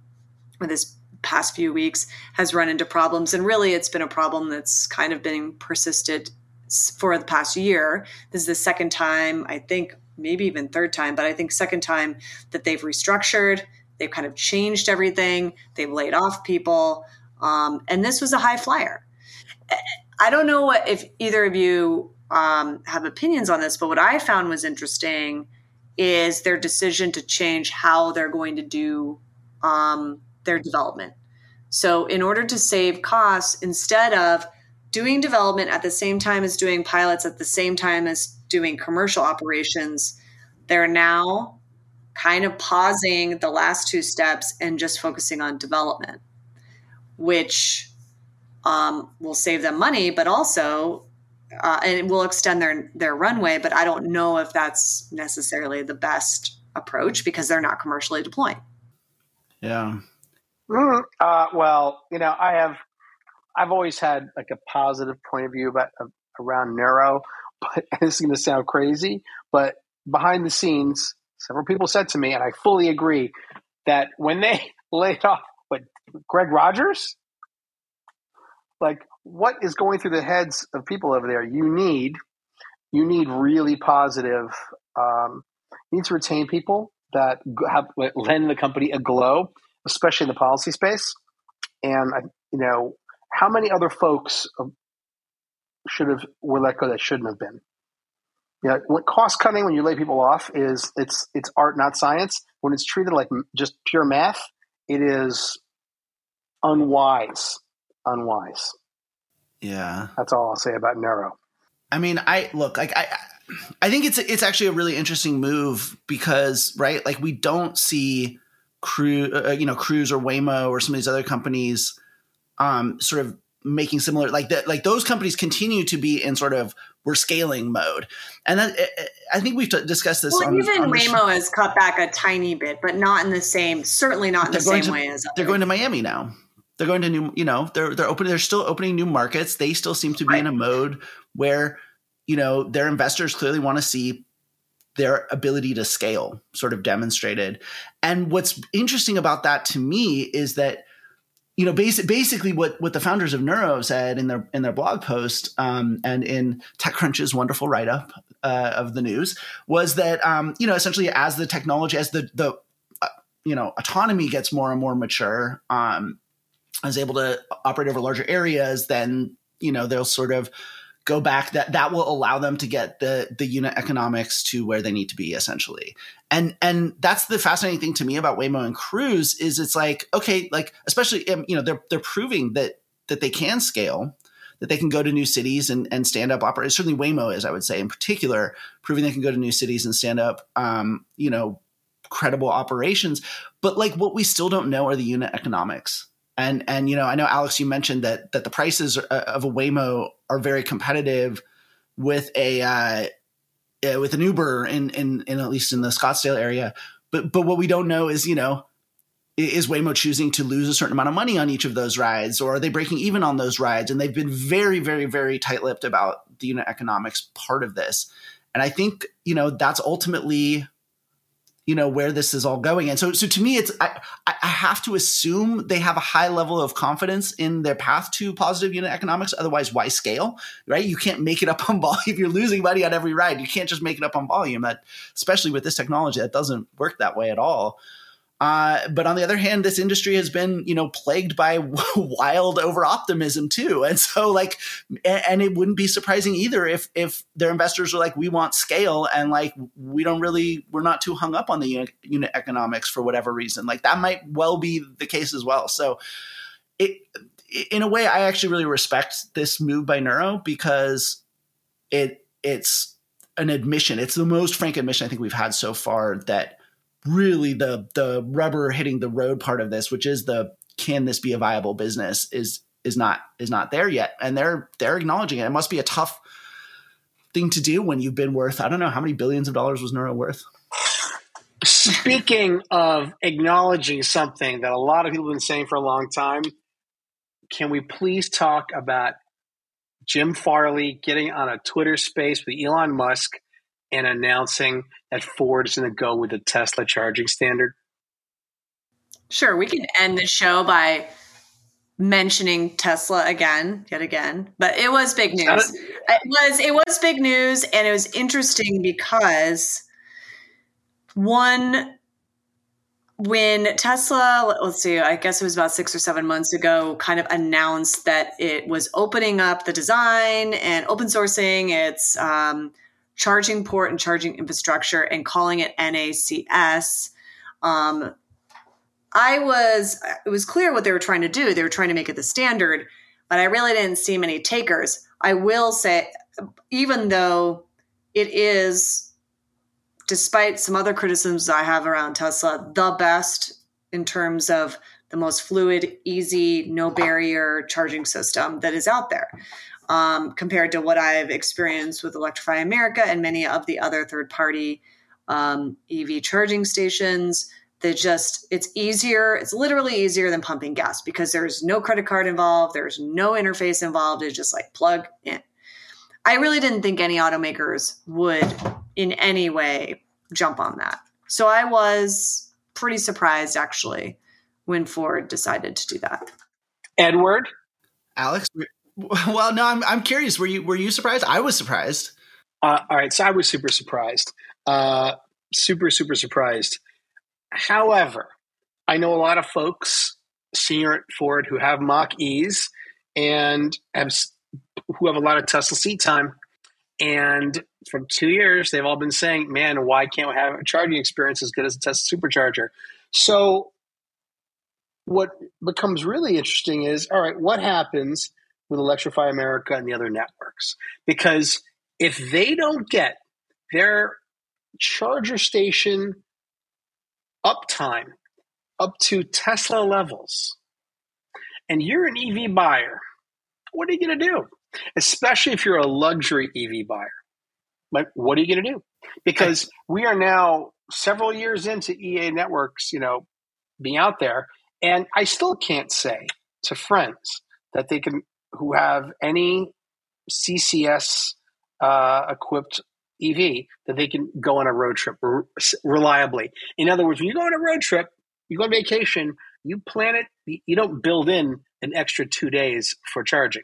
this past few weeks, has run into problems. And really, it's been a problem that's kind of been persisted for the past year. This is the second time, I think, maybe even third time, but I think second time that they've restructured. They've kind of changed everything. They've laid off people. Um, and this was a high flyer. I don't know what if either of you um, have opinions on this, but what I found was interesting is their decision to change how they're going to do um, their development. So, in order to save costs, instead of doing development at the same time as doing pilots, at the same time as doing commercial operations, they're now kind of pausing the last two steps and just focusing on development, which um, will save them money, but also uh, and it will extend their their runway. But I don't know if that's necessarily the best approach because they're not commercially deploying. Yeah. Mm, uh, well, you know, I have I've always had like a positive point of view about uh, around Nuro, but this is going to sound crazy, but behind the scenes, several people said to me, and I fully agree, that when they laid off what Greg Rogers, like what is going through the heads of people over there? You need you need really positive. Um, you need to retain people that have lend the company a glow, especially in the policy space. And you know, how many other folks should have were let go that shouldn't have been? You know, what cost cutting when you lay people off is it's it's art, not science. When it's treated like just pure math, it is unwise. Unwise. Yeah. That's all I'll say about Nuro. I mean, I look like I I think it's it's actually a really interesting move because right, like we don't see Cruise, uh, you know, Cruise or Waymo or some of these other companies, um, sort of making similar like that. Like those companies continue to be in sort of we're scaling mode, and that I think we've discussed this. Well, on, even on Waymo has cut back a tiny bit, but not in the same, certainly not in the same to, way as they're going to Miami now. They're going to new, you know, they're they're opening, they're still opening new markets. They still seem to be right. in a mode where, you know, their investors clearly want to see their ability to scale sort of demonstrated. And what's interesting about that to me is that, you know, basic, basically what what the founders of Nuro said in their in their blog post um, and in TechCrunch's wonderful write up uh, of the news was that, um, you know, essentially as the technology, as the the uh, you know autonomy gets more and more mature, um, is able to operate over larger areas, then you know they'll sort of go back that that will allow them to get the the unit economics to where they need to be essentially. And and that's the fascinating thing to me about waymo and cruise is it's like okay like especially um, you know they're they're proving that that they can scale that they can go to new cities and, and stand up operate certainly waymo is i would say in particular proving they can go to new cities and stand up um, you know credible operations. But like what we still don't know are the unit economics and and you know, I know Alex, you mentioned that that the prices uh, of a Waymo are very competitive with a uh, uh, with an Uber in, in in at least in the Scottsdale area. But but what we don't know is you know is Waymo choosing to lose a certain amount of money on each of those rides, or are they breaking even on those rides? And they've been very very very tight lipped about the unit economics part of this. And I think you know that's ultimately you know where this is all going. And so so to me it's I, I have to assume they have a high level of confidence in their path to positive unit economics. Otherwise why scale right? You can't make it up on volume if you're losing money on every ride you can't just make it up on volume. That especially with this technology that doesn't work that way at all uh, but on the other hand, this industry has been, you know, plagued by wild over optimism too. And so like, and it wouldn't be surprising either if, if their investors are like, we want scale and like, we don't really, we're not too hung up on the unit, unit economics for whatever reason. Like that might well be the case as well. So it, in a way, I actually really respect this move by Nuro because it, it's an admission. It's the most frank admission I think we've had so far that really the the rubber hitting the road part of this, which is the can this be a viable business, is is not is not there yet, and they're they're acknowledging it. It must be a tough thing to do when you've been worth I don't know how many billions of dollars was Nuro worth. Speaking of acknowledging something that a lot of people have been saying for a long time, can we please talk about Jim Farley getting on a Twitter space with Elon Musk and announcing that Ford is going to go with the Tesla charging standard? Sure, we can end the show by mentioning Tesla again, yet again. But it was big news. It was it was big news, and it was interesting because one when Tesla, let's see, I guess it was about six or seven months ago, kind of announced that it was opening up the design and open sourcing its um, charging port and charging infrastructure and calling it NACS. Um, I was, it was clear what they were trying to do. They were trying to make it the standard, but I really didn't see many takers. I will say, even though it is despite some other criticisms I have around Tesla, the best in terms of the most fluid, easy, no barrier charging system that is out there. Um, compared to what I've experienced with Electrify America and many of the other third party um, EV charging stations. That just, it's easier, it's literally easier than pumping gas because there's no credit card involved, there's no interface involved, it's just like plug in. I really didn't think any automakers would in any way jump on that. So I was pretty surprised actually when Ford decided to do that. Edward, Alex, well, no, I'm I'm curious. Were you were you surprised? I was surprised. Uh, all right, so I was super surprised. Uh, super super surprised. However, I know a lot of folks senior at Ford who have Mach E's and have who have a lot of Tesla seat time and from two years, they've all been saying, man, why can't we have a charging experience as good as a Tesla supercharger? So, what becomes really interesting is all right, what happens with Electrify America and the other networks? Because if they don't get their charger station uptime up to Tesla levels, and you're an EV buyer, what are you going to do? especially if you're a luxury EV buyer. Like, what are you going to do? Because we are now several years into EA networks, you know, being out there, and I still can't say to friends that they can who have any CCS uh, equipped EV that they can go on a road trip re- reliably. In other words, when you go on a road trip, you go on vacation, you plan it, you don't build in an extra two days for charging.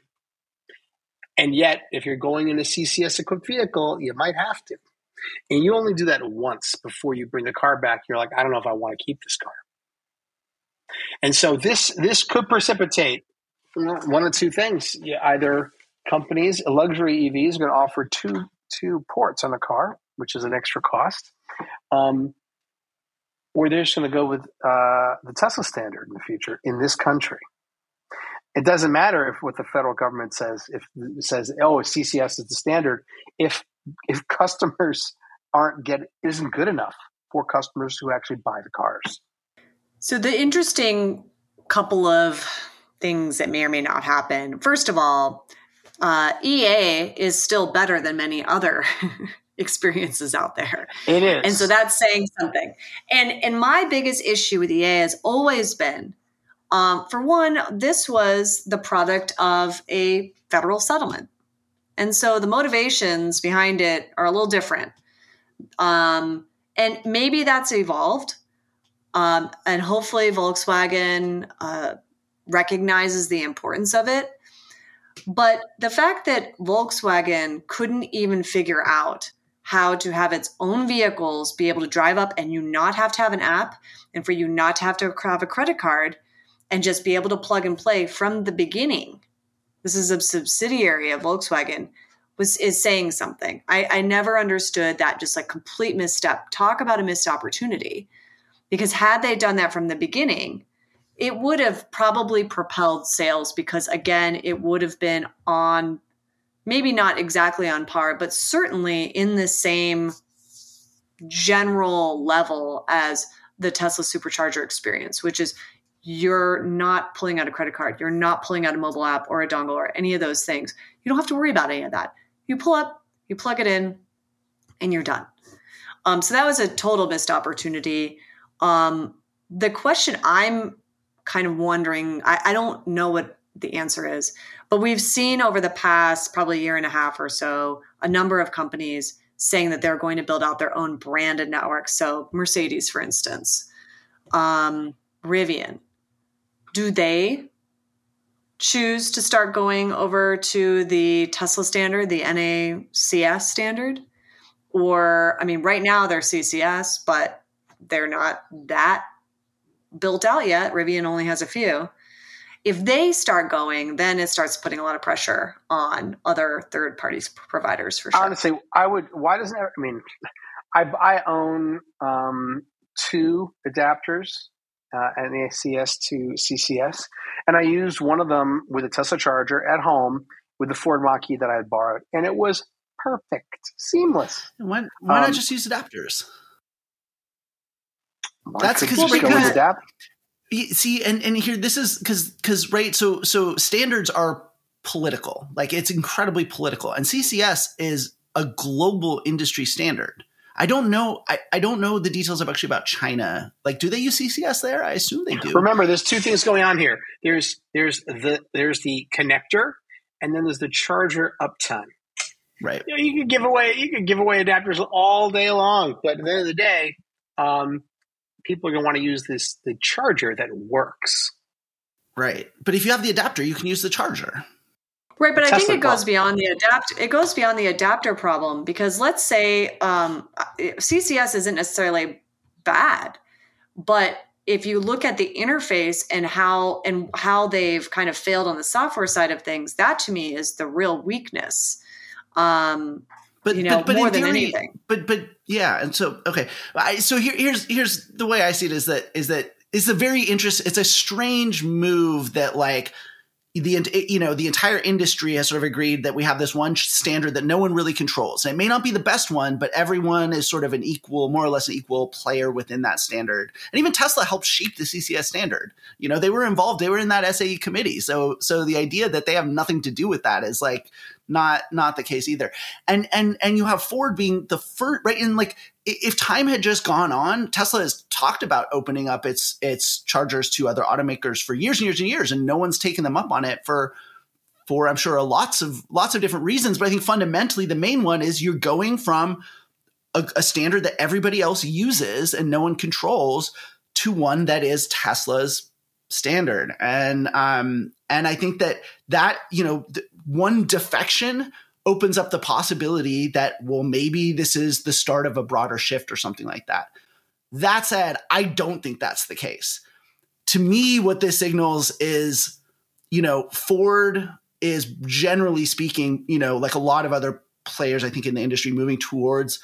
And yet, if you're going in a CCS equipped vehicle, you might have to. And you only do that once before you bring the car back. You're like, I don't know if I want to keep this car. And so this this could precipitate one of two things. Either companies, luxury EVs, are going to offer two two ports on the car, which is an extra cost, um, or they're just going to go with uh, the Tesla standard in the future in this country it doesn't matter if what the federal government says if says oh CCS is the standard if if customers aren't get isn't good enough for customers who actually buy the cars. So the interesting couple of things that may or may not happen. First of all, uh, EA is still better than many other experiences out there. It is, and so that's saying something. And and my biggest issue with EA has always been um, for one, this was the product of a federal settlement. And so the motivations behind it are a little different. Um, and maybe that's evolved. Um, and hopefully, Volkswagen uh, recognizes the importance of it. But the fact that Volkswagen couldn't even figure out how to have its own vehicles be able to drive up and you not have to have an app and for you not to have to have a credit card and just be able to plug and play from the beginning. This is a subsidiary of Volkswagen was is saying something. I, I never understood that just like complete misstep. Talk about a missed opportunity. Because had they done that from the beginning, it would have probably propelled sales because again, it would have been on maybe not exactly on par, but certainly in the same general level as the Tesla supercharger experience, which is you're not pulling out a credit card, you're not pulling out a mobile app or a dongle or any of those things. You don't have to worry about any of that. You pull up, you plug it in, and you're done. Um, so that was a total missed opportunity. Um, the question I'm kind of wondering, I, I don't know what the answer is, but we've seen over the past probably year and a half or so a number of companies saying that they're going to build out their own branded network. So Mercedes, for instance, um, Rivian, do they choose to start going over to the Tesla standard, the NACS standard? Or, I mean, right now they're CCS, but they're not that built out yet. Rivian only has a few. If they start going, then it starts putting a lot of pressure on other third parties providers for sure. Honestly, I would. Why doesn't I mean? I I own um, two adapters, uh, NACS to CCS, and I used one of them with a Tesla charger at home with the Ford Mach-E that I had borrowed, and it was perfect, seamless. Why, why um, not just use adapters? That's because because adapt. See, and and here this is because because right. So so standards are political. Like it's incredibly political, and CCS is a global industry standard. I don't know. I, I don't know the details of actually about China. Like, do they use CCS there? I assume they do. Remember, there's two things going on here. There's there's the there's the connector, and then there's the charger uptime. Right. You, know, you could give away you could give away adapters all day long, but at the end of the day, um, people are going to want to use this the charger that works. Right. But if you have the adapter, you can use the charger. Right, but I think it goes beyond the adapt. It goes beyond the adapter problem because let's say um, CCS isn't necessarily bad, but if you look at the interface and how and how they've kind of failed on the software side of things, that to me is the real weakness. Um, but you know but, but more than theory, anything. But but yeah, and so okay, I, so here, here's here's the way I see it is that is that it's a very interesting. It's a strange move that like the you know the entire industry has sort of agreed that we have this one standard that no one really controls. And it may not be the best one, but everyone is sort of an equal, more or less an equal player within that standard. And even Tesla helped shape the CCS standard. You know, they were involved; they were in that SAE committee. So, so the idea that they have nothing to do with that is like not not the case either. And and and you have Ford being the first, right? And like if time had just gone on, Tesla has talked about opening up its its chargers to other automakers for years and years and years, and no one's taken them up on it for for I'm sure lots of lots of different reasons. But I think fundamentally the main one is you're going from a, a standard that everybody else uses and no one controls to one that is Tesla's standard and um and i think that that you know th- one defection opens up the possibility that well maybe this is the start of a broader shift or something like that. That said i don't think that's the case. To me what this signals is you know ford is generally speaking you know like a lot of other players i think in the industry moving towards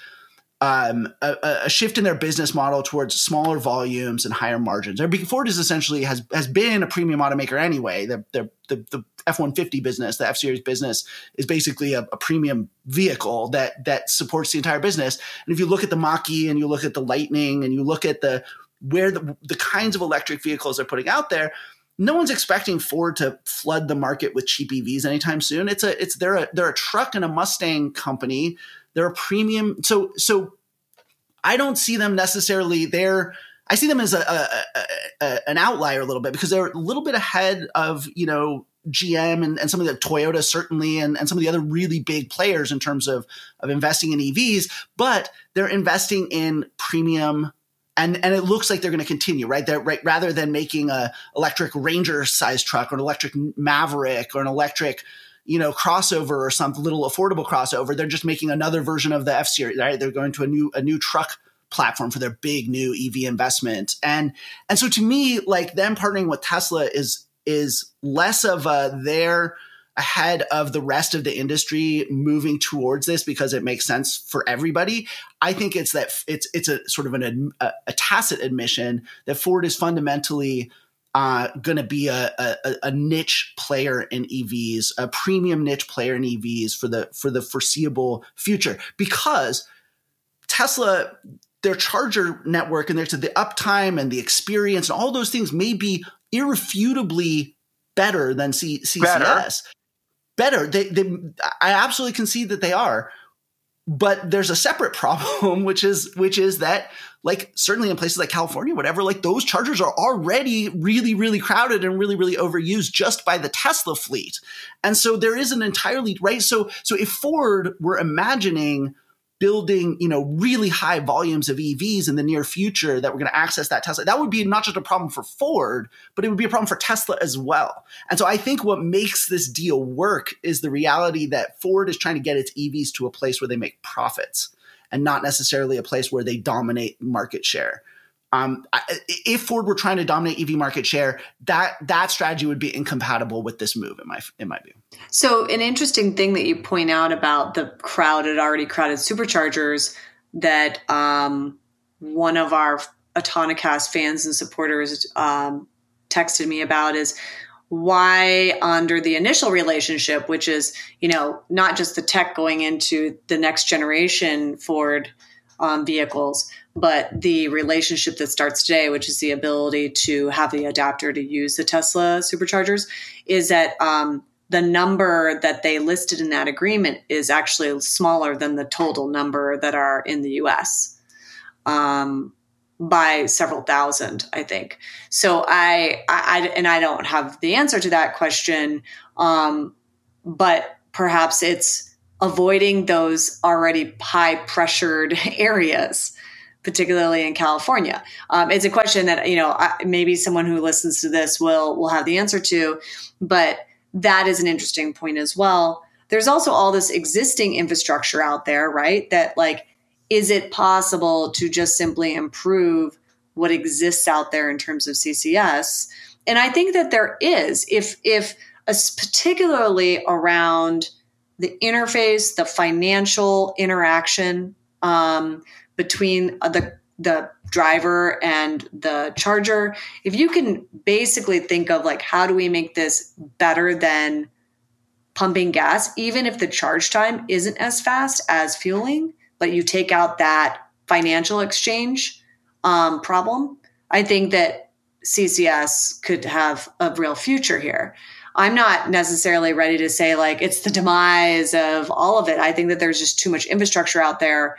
um, a, a, shift in their business model towards smaller volumes and higher margins. Ford is essentially has has been a premium automaker anyway. The the the, the F one fifty business, the F series business, is basically a, a, premium vehicle that that supports the entire business. And if you look at the Mach-E and you look at the Lightning and you look at the where the the kinds of electric vehicles they're putting out there, no one's expecting Ford to flood the market with cheap EVs anytime soon. It's a it's they're a they're a truck and a Mustang company they're a premium. So so I don't see them necessarily there. I see them as a, a, a, an outlier a little bit because they're a little bit ahead of you know GM and, and some of the Toyota certainly and, and some of the other really big players in terms of of investing in EVs, but they're investing in premium and and it looks like they're going to continue right there right rather than making a electric ranger size truck or an electric maverick or an electric you know, crossover or some little affordable crossover. They're just making another version of the F series, right? They're going to a new a new truck platform for their big new EV investment. And and so to me, like them partnering with Tesla is is less of a they're ahead of the rest of the industry moving towards this because it makes sense for everybody. I think it's that it's it's a sort of an a, a tacit admission that Ford is fundamentally uh, going to be a, a, a, niche player in EVs, a premium niche player in EVs for the for the foreseeable future because Tesla, their charger network and there's the uptime and the experience and all those things may be irrefutably better than C- CCS. Better. better. They, they, I absolutely concede that they are, but there's a separate problem, which is which is that like certainly in places like California, whatever, like those chargers are already really, really crowded and really, really overused just by the Tesla fleet. And so there is an entirely right. So so if Ford were imagining building, you know, really high volumes of EVs in the near future that we're going to access that Tesla, that would be not just a problem for Ford, but it would be a problem for Tesla as well. And so I think what makes this deal work is the reality that Ford is trying to get its EVs to a place where they make profits and not necessarily a place where they dominate market share. Um, if Ford were trying to dominate EV market share, that that strategy would be incompatible with this move, in my in my view. So, an interesting thing that you point out about the crowded, already crowded superchargers that um, one of our Autonocast fans and supporters um, texted me about is why under the initial relationship which is you know not just the tech going into the next generation ford um, vehicles but the relationship that starts today, which is the ability to have the adapter to use the Tesla superchargers, is that um, the number that they listed in that agreement is actually smaller than the total number that are in the US um, by several thousand, I think. So I, I, and I don't have the answer to that question, um, but perhaps it's avoiding those already high pressured areas particularly in California? Um, it's a question that you know I, maybe someone who listens to this will will have the answer to, but that is an interesting point as well. There's also all this existing infrastructure out there, right? That like, is it possible to just simply improve what exists out there in terms of CCS? And I think that there is, if if particularly around the interface, the financial interaction, um, between uh, the the driver and the charger. If you can basically think of like how do we make this better than pumping gas even if the charge time isn't as fast as fueling but you take out that financial exchange um, problem i think that ccs could have a real future here. I'm not necessarily ready to say like it's the demise of all of it. I think that there's just too much infrastructure out there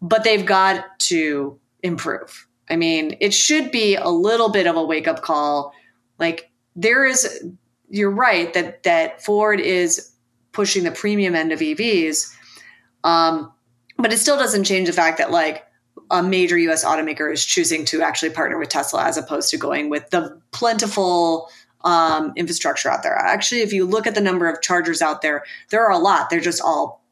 but they've got to improve. I mean, it should be a little bit of a wake up call. Like there is, you're right that that Ford is pushing the premium end of EVs, um, but it still doesn't change the fact that like a major U.S. automaker is choosing to actually partner with Tesla as opposed to going with the plentiful um, infrastructure out there. Actually, if you look at the number of chargers out there, there are a lot. They're just all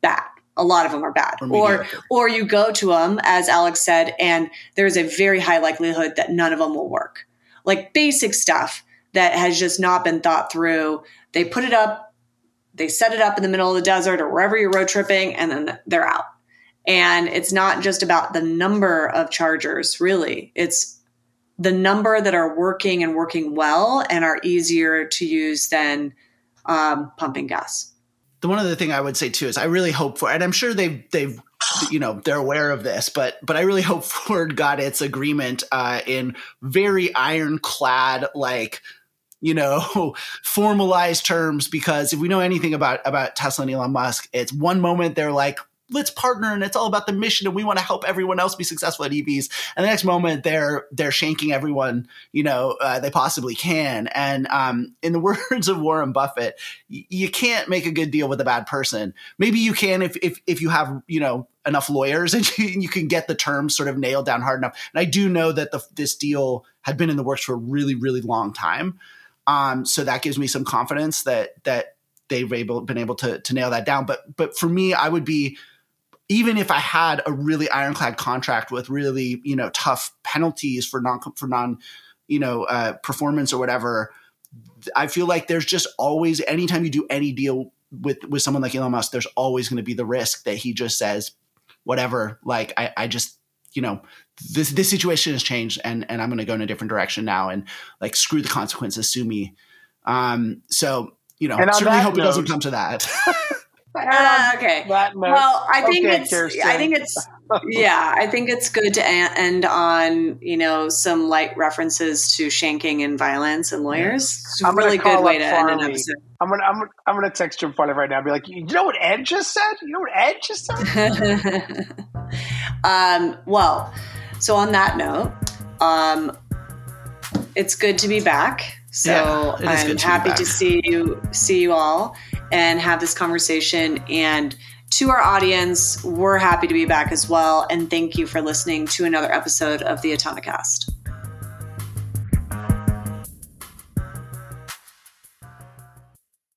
bad a lot of them are bad. Or or, or you go to them as alex said and there's a very high likelihood that none of them will work. Like basic stuff that has just not been thought through they put it up they set it up in the middle of the desert or wherever you're road tripping and then they're out. And it's not just about the number of chargers really. It's the number that are working and working well and are easier to use than um, pumping gas the one other thing I would say too is I really hope for, and I'm sure they've they've you know they're aware of this, but but I really hope Ford got its agreement uh, in very ironclad like you know formalized terms because if we know anything about about Tesla and Elon Musk, it's one moment they're like let's partner and it's all about the mission and we want to help everyone else be successful at EVs. And the next moment they're they're shanking everyone you know uh, they possibly can. And um, in the words of Warren Buffett, y- you can't make a good deal with a bad person. Maybe you can if if if you have you know enough lawyers and you, you can get the terms sort of nailed down hard enough. And I do know that the, this deal had been in the works for a really really long time. Um, so that gives me some confidence that that they've able, been able to to nail that down. But but for me, I would be even if I had a really ironclad contract with really you know tough penalties for non for non you know uh, performance or whatever, I feel like there's just always anytime you do any deal with with someone like Elon Musk, there's always going to be the risk that he just says whatever. Like I, I just you know this this situation has changed and and I'm going to go in a different direction now and like screw the consequences, sue me. Um, so you know, certainly hope note, it doesn't come to that. Uh, okay. Well, I think okay, it's. Kirsten. I think it's. yeah, I think it's good to end on you know some light references to shanking and violence and lawyers. It's a really good way to Farley. end an episode. I'm gonna I'm, I'm gonna text Jim Farley right now. and Be like, you know what Ed just said? You know what Ed just said? um, well, so on that note, um, it's good to be back. So yeah, I'm happy to see you see you all and have this conversation and to our audience, we're happy to be back as well. And thank you for listening to another episode of the Autonocast.